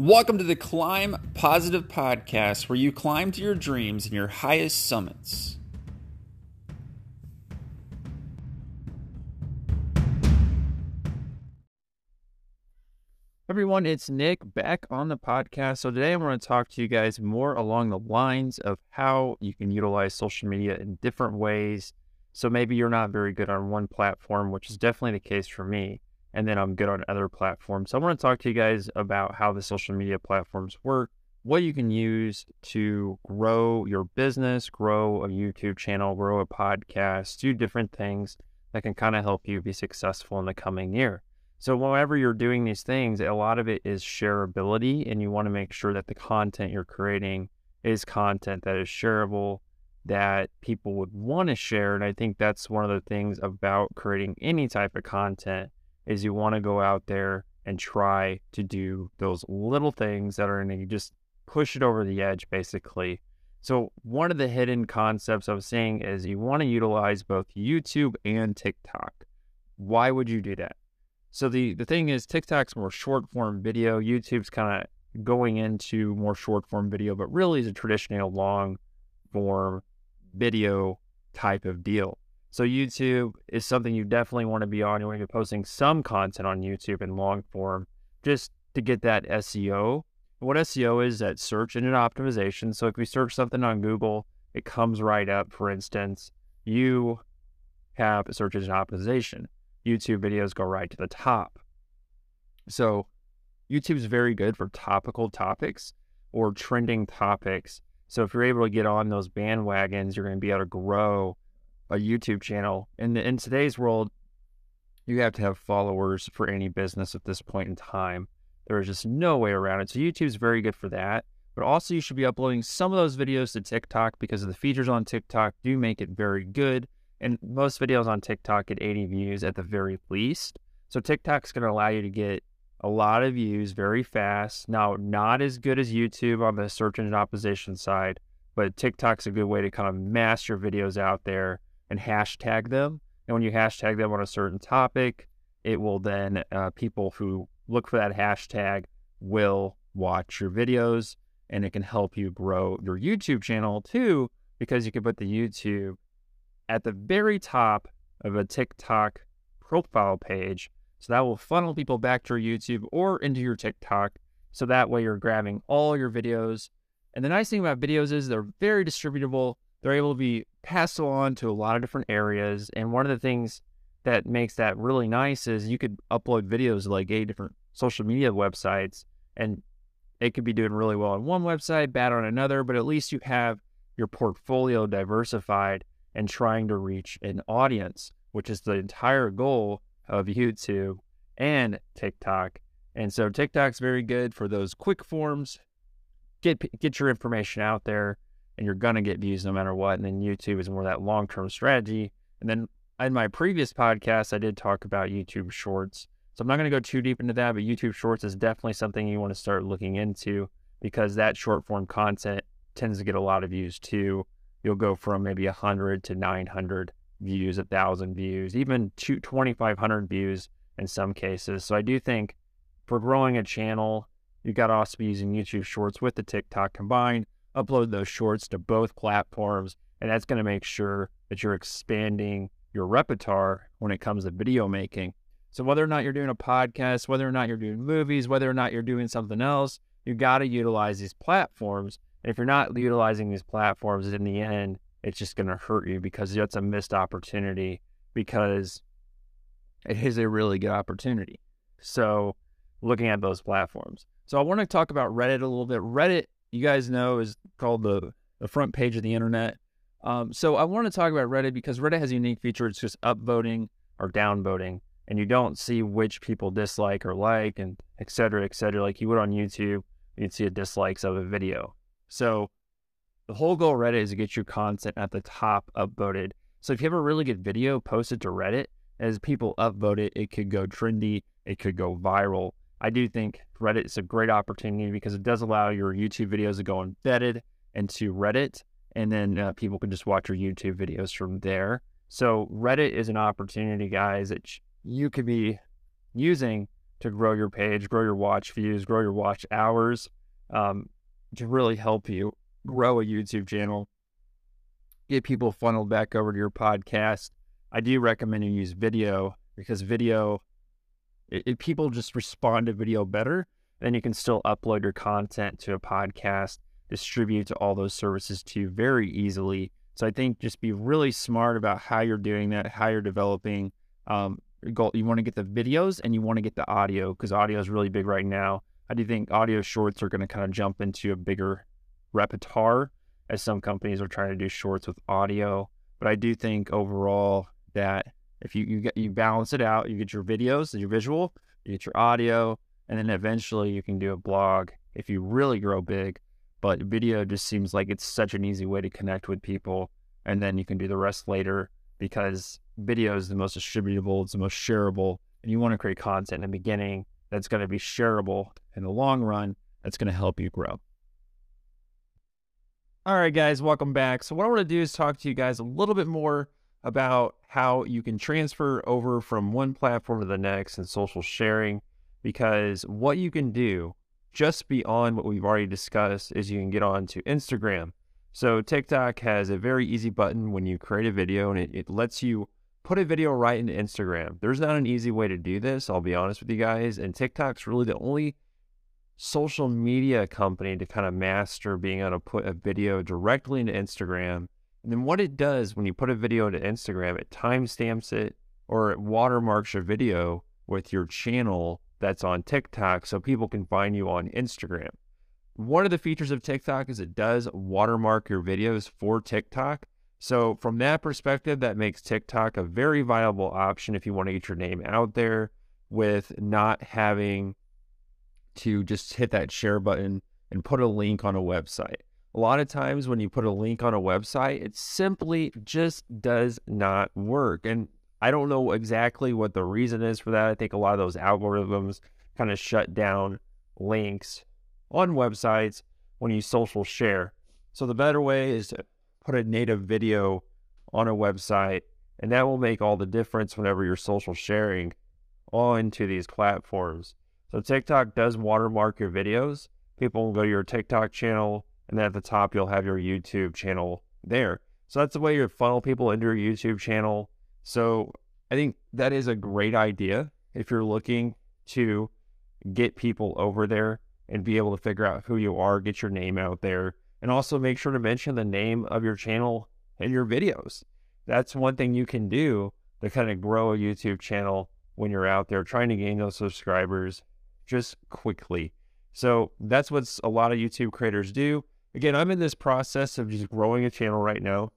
Welcome to the Climb Positive Podcast, where you climb to your dreams and your highest summits. Everyone, it's Nick back on the podcast. So, today I'm going to talk to you guys more along the lines of how you can utilize social media in different ways. So, maybe you're not very good on one platform, which is definitely the case for me and then I'm good on other platforms. So I want to talk to you guys about how the social media platforms work, what you can use to grow your business, grow a YouTube channel, grow a podcast, do different things that can kind of help you be successful in the coming year. So whenever you're doing these things, a lot of it is shareability and you want to make sure that the content you're creating is content that is shareable that people would want to share and I think that's one of the things about creating any type of content is you want to go out there and try to do those little things that are going to just push it over the edge, basically. So, one of the hidden concepts I was saying is you want to utilize both YouTube and TikTok. Why would you do that? So, the, the thing is, TikTok's more short form video, YouTube's kind of going into more short form video, but really is a traditional long form video type of deal. So YouTube is something you definitely want to be on. You to be posting some content on YouTube in long form just to get that SEO. What SEO is that search engine optimization. So if we search something on Google, it comes right up. For instance, you have search engine optimization. YouTube videos go right to the top. So YouTube is very good for topical topics or trending topics. So if you're able to get on those bandwagons, you're going to be able to grow a YouTube channel. In in today's world, you have to have followers for any business at this point in time. There is just no way around it. So YouTube is very good for that. But also, you should be uploading some of those videos to TikTok because the features on TikTok do make it very good. And most videos on TikTok get 80 views at the very least. So TikTok's going to allow you to get a lot of views very fast. Now, not as good as YouTube on the search engine optimization side, but TikTok's a good way to kind of mass your videos out there and hashtag them. And when you hashtag them on a certain topic, it will then, uh, people who look for that hashtag will watch your videos and it can help you grow your YouTube channel too, because you can put the YouTube at the very top of a TikTok profile page. So that will funnel people back to your YouTube or into your TikTok. So that way you're grabbing all your videos. And the nice thing about videos is they're very distributable. They're able to be passed on to a lot of different areas. And one of the things that makes that really nice is you could upload videos like eight different social media websites and it could be doing really well on one website, bad on another, but at least you have your portfolio diversified and trying to reach an audience, which is the entire goal of YouTube and TikTok. And so TikTok's very good for those quick forms. Get get your information out there and you're going to get views no matter what. And then YouTube is more of that long term strategy. And then in my previous podcast, I did talk about YouTube Shorts. So I'm not going to go too deep into that, but YouTube Shorts is definitely something you want to start looking into because that short form content tends to get a lot of views too. You'll go from maybe 100 to 900 views, 1,000 views, even 2,500 views in some cases. So I do think for growing a channel, you got to also be using YouTube Shorts with the TikTok combined upload those shorts to both platforms. And that's going to make sure that you're expanding your repertoire when it comes to video making. So, whether or not you're doing a podcast, whether or not you're doing movies, whether or not you're doing something else, you got to utilize these platforms. And if you're not utilizing these platforms, in the end, it's just going to hurt you because that's a missed opportunity because it is a really good opportunity. So, looking at those platforms. So, I want to talk about Reddit a little bit. Reddit you guys know is called the, the front page of the internet. Um, so I want to talk about Reddit because Reddit has a unique feature. It's just upvoting or downvoting, and you don't see which people dislike or like, and et cetera, et cetera. Like you would on YouTube, you'd see a dislikes of a video. So the whole goal of Reddit is to get your content at the top upvoted. So if you have a really good video, posted to Reddit. As people upvote it, it could go trendy, it could go viral, I do think Reddit is a great opportunity because it does allow your YouTube videos to go embedded into Reddit, and then uh, people can just watch your YouTube videos from there. So Reddit is an opportunity, guys, that you could be using to grow your page, grow your watch views, grow your watch hours, um, to really help you grow a YouTube channel, get people funneled back over to your podcast. I do recommend you use video because video, it, people just respond to video better. Then you can still upload your content to a podcast, distribute to all those services to you very easily. So I think just be really smart about how you're doing that, how you're developing. Um, goal, you want to get the videos and you want to get the audio because audio is really big right now. I do think audio shorts are going to kind of jump into a bigger repertoire as some companies are trying to do shorts with audio. But I do think overall that if you you get you balance it out, you get your videos, your visual, you get your audio, and then eventually you can do a blog if you really grow big. But video just seems like it's such an easy way to connect with people, and then you can do the rest later because video is the most distributable, it's the most shareable, and you want to create content in the beginning that's going to be shareable in the long run. That's going to help you grow. All right, guys, welcome back. So, what I want to do is talk to you guys a little bit more about how you can transfer over from one platform to the next and social sharing, because what you can do just beyond what we've already discussed is you can get on to Instagram. So, TikTok has a very easy button when you create a video and it, it lets you put a video right into Instagram. There's not an easy way to do this, I'll be honest with you guys. And TikTok's really the only social media company to kind of master being able to put a video directly into Instagram. And then what it does when you put a video into Instagram, it timestamps it or it watermarks your video with your channel that's on TikTok so people can find you on Instagram. One of the features of TikTok is it does watermark your videos for TikTok. So, from that perspective, that makes TikTok a very viable option if you want to get your name out there with not having to just hit that share button and put a link on a website. A lot of times when you put a link on a website, it simply just does not work. And I don't know exactly what the reason is for that. I think a lot of those algorithms kind of shut down links on websites when you social share. So the better way is to put a native video on a website, and that will make all the difference whenever you're social sharing onto these platforms. So TikTok does watermark your videos. People will go to your TikTok channel, and then at the top you'll have your YouTube channel there. So that's the way you funnel people into your YouTube channel. So I think that is a great idea if you're looking to get people over there and be able to figure out who you are, get your name out there, and also make sure to mention the name of your channel in your videos. That's one thing you can do to kind of grow a YouTube channel when you're out there trying to gain those subscribers just quickly. So that's what a lot of YouTube creators do. Again, I'm in this process of just growing a channel right now.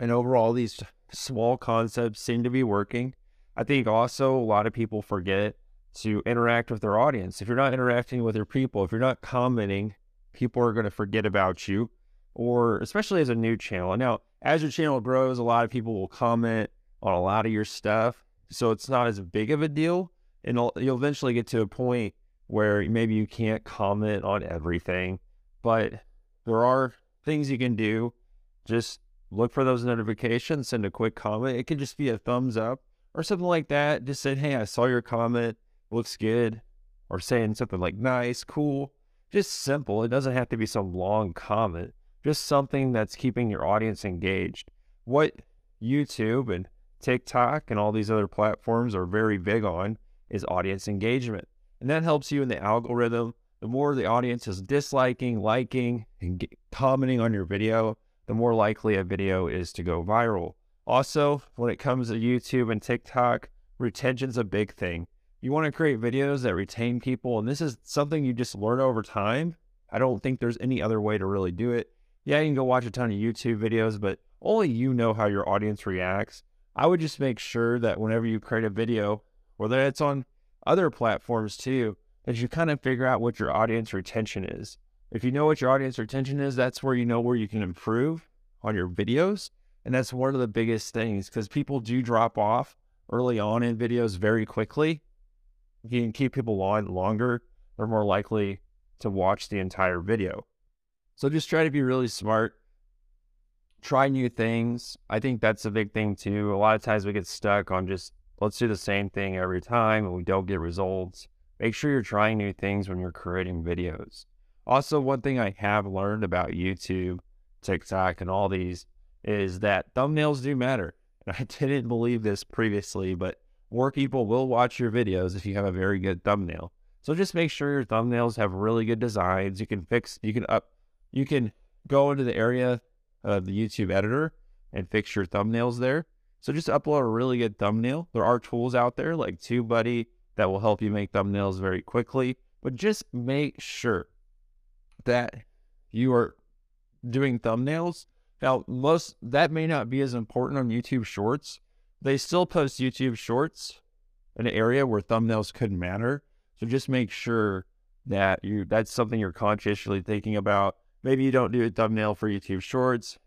And overall, these small concepts seem to be working. I think also a lot of people forget to interact with their audience. If you're not interacting with your people, if you're not commenting, people are going to forget about you, or especially as a new channel. Now, as your channel grows, a lot of people will comment on a lot of your stuff. So it's not as big of a deal and you'll eventually get to a point where maybe you can't comment on everything, but there are things you can do. Just look for those notifications, send a quick comment. It could just be a thumbs up or something like that. Just saying, hey, I saw your comment, looks good, or saying something like nice, cool. Just simple. It doesn't have to be some long comment, just something that's keeping your audience engaged. What YouTube and TikTok and all these other platforms are very big on is audience engagement. And that helps you in the algorithm. The more the audience is disliking, liking, and commenting on your video, the more likely a video is to go viral. Also, when it comes to YouTube and TikTok, retention's a big thing. You want to create videos that retain people, and this is something you just learn over time. I don't think there's any other way to really do it. Yeah, you can go watch a ton of YouTube videos, but only you know how your audience reacts. I would just make sure that whenever you create a video, whether it's on other platforms too, that you kind of figure out what your audience retention is. If you know what your audience retention is, that's where you know where you can improve on your videos. And that's one of the biggest things because people do drop off early on in videos very quickly. If you can keep people on longer, they're more likely to watch the entire video. So just try to be really smart. Try new things. I think that's a big thing too. A lot of times we get stuck on just let's do the same thing every time and we don't get results. Make sure you're trying new things when you're creating videos. Also, one thing I have learned about YouTube, TikTok, and all these is that thumbnails do matter. And I didn't believe this previously, but more people will watch your videos if you have a very good thumbnail. So just make sure your thumbnails have really good designs. You can fix, you can up, you can go into the area of the YouTube editor and fix your thumbnails there. So just upload a really good thumbnail. There are tools out there like TubeBuddy that will help you make thumbnails very quickly, but just make sure that you are doing thumbnails. Now, most that may not be as important on YouTube Shorts. They still post YouTube Shorts, an area where thumbnails could matter. So just make sure that you that's something you're consciously thinking about. Maybe you don't do a thumbnail for YouTube Shorts,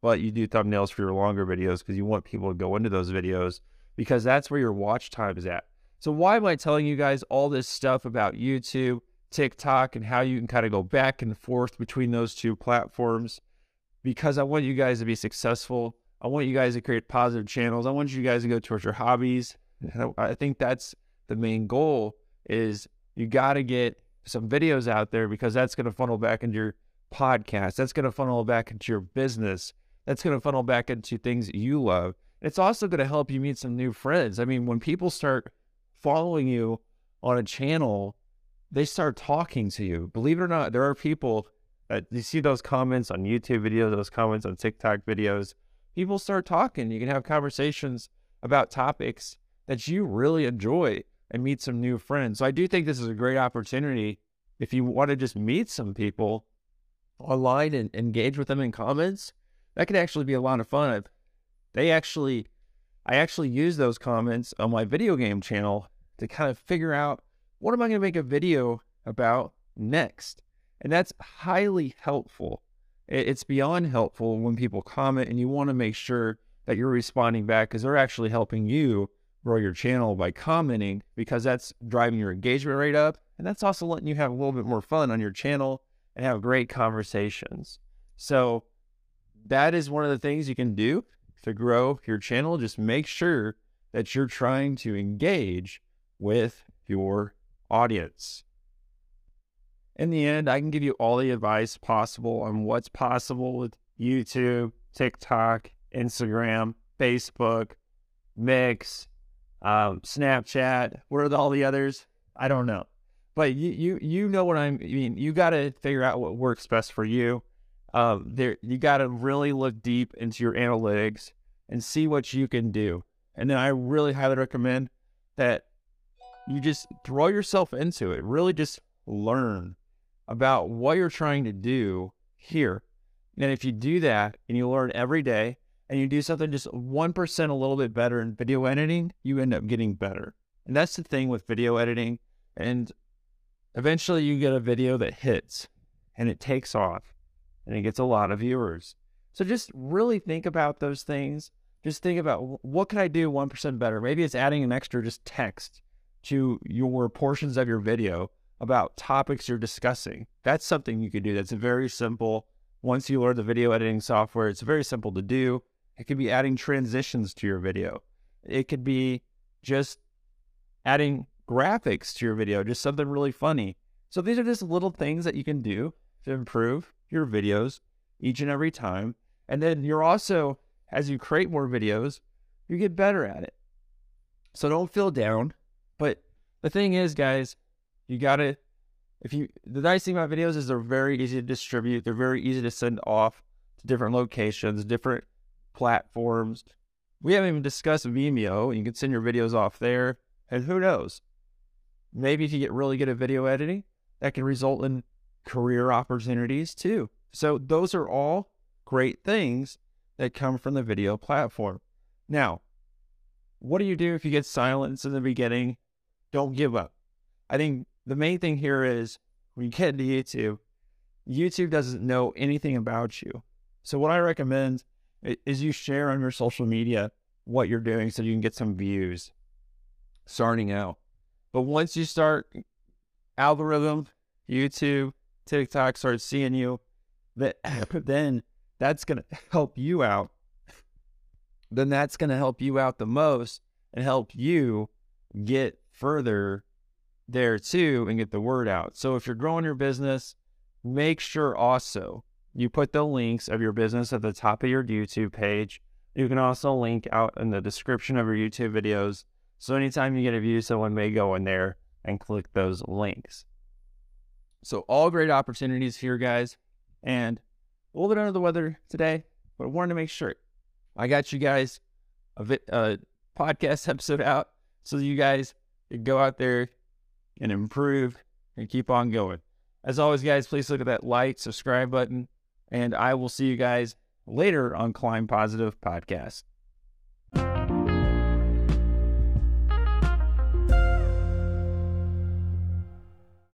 but you do thumbnails for your longer videos because you want people to go into those videos because that's where your watch time is at. So why am I telling you guys all this stuff about YouTube, TikTok, and how you can kind of go back and forth between those two platforms? Because I want you guys to be successful. I want you guys to create positive channels. I want you guys to go towards your hobbies. Mm-hmm. I think that's the main goal is you got to get some videos out there because that's going to funnel back into your podcast. That's going to funnel back into your business. That's going to funnel back into things that you love. It's also going to help you meet some new friends. I mean, when people start following you on a channel, they start talking to you. Believe it or not, there are people that you see those comments on YouTube videos, those comments on TikTok videos. People start talking. You can have conversations about topics that you really enjoy and meet some new friends. So I do think this is a great opportunity if you want to just meet some people online and engage with them in comments. That could actually be a lot of fun. They actually I actually use those comments on my video game channel to kind of figure out what am I going to make a video about next. And that's highly helpful. It's beyond helpful when people comment and you want to make sure that you're responding back because they're actually helping you grow your channel by commenting because that's driving your engagement rate up. And that's also letting you have a little bit more fun on your channel and have great conversations. So that is one of the things you can do to grow your channel, just make sure that you're trying to engage with your audience. In the end, I can give you all the advice possible on what's possible with YouTube, TikTok, Instagram, Facebook, Mix, um, Snapchat. What are all the others? I don't know. But you you you know what I mean. You got to figure out what works best for you. Um, there you got to really look deep into your analytics and see what you can do. And then I really highly recommend that you just throw yourself into it. Really just learn about what you're trying to do here. And if you do that and you learn every day and you do something just 1% a little bit better in video editing, you end up getting better. And that's the thing with video editing. And eventually you get a video that hits and it takes off and it gets a lot of viewers. So just really think about those things. Just think about what can I do 1% better? Maybe it's adding an extra just text to your portions of your video about topics you're discussing. That's something you can do. That's very simple. Once you learn the video editing software, it's very simple to do. It could be adding transitions to your video. It could be just adding graphics to your video, just something really funny. So these are just little things that you can do to improve your videos each and every time. And then you're also, as you create more videos, you get better at it. So don't feel down. But the thing is, guys, you got to, if you, the nice thing about videos is they're very easy to distribute. They're very easy to send off to different locations, different platforms. We haven't even discussed Vimeo. You can send your videos off there. And who knows? Maybe if you get really good at video editing, that can result in career opportunities too. So those are all great things that come from the video platform. Now, what do you do if you get silence in the beginning? Don't give up. I think the main thing here is when you get into YouTube, YouTube doesn't know anything about you. So what I recommend is you share on your social media what you're doing so you can get some views starting out. But once you start mm, algorithm, YouTube, TikTok starts seeing you, then that's going to help you out. Then that's going to help you out the most and help you get further there too and get the word out. So if you're growing your business, make sure also you put the links of your business at the top of your YouTube page. You can also link out in the description of your YouTube videos. So anytime you get a view, someone may go in there and click those links. So all great opportunities here, guys. And a little bit under the weather today, but I wanted to make sure I got you guys a, vi- a podcast episode out so you guys can go out there and improve and keep on going. As always, guys, please look at that like, subscribe button, and I will see you guys later on Climb Positive Podcast.